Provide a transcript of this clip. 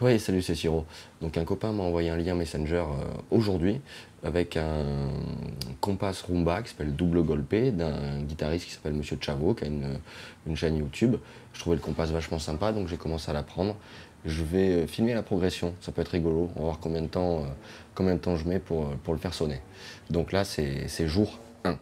Oui, salut, c'est Siro. Donc un copain m'a envoyé un lien Messenger euh, aujourd'hui avec un compas Roomba qui s'appelle Double Golpé d'un guitariste qui s'appelle Monsieur Chavo qui a une, chaîne YouTube. Je trouvais le compas vachement sympa donc j'ai commencé à l'apprendre. Je vais euh, filmer la progression, ça peut être rigolo. On va voir combien de temps, euh, combien de temps je mets pour, pour le faire sonner. Donc là c'est jour 1.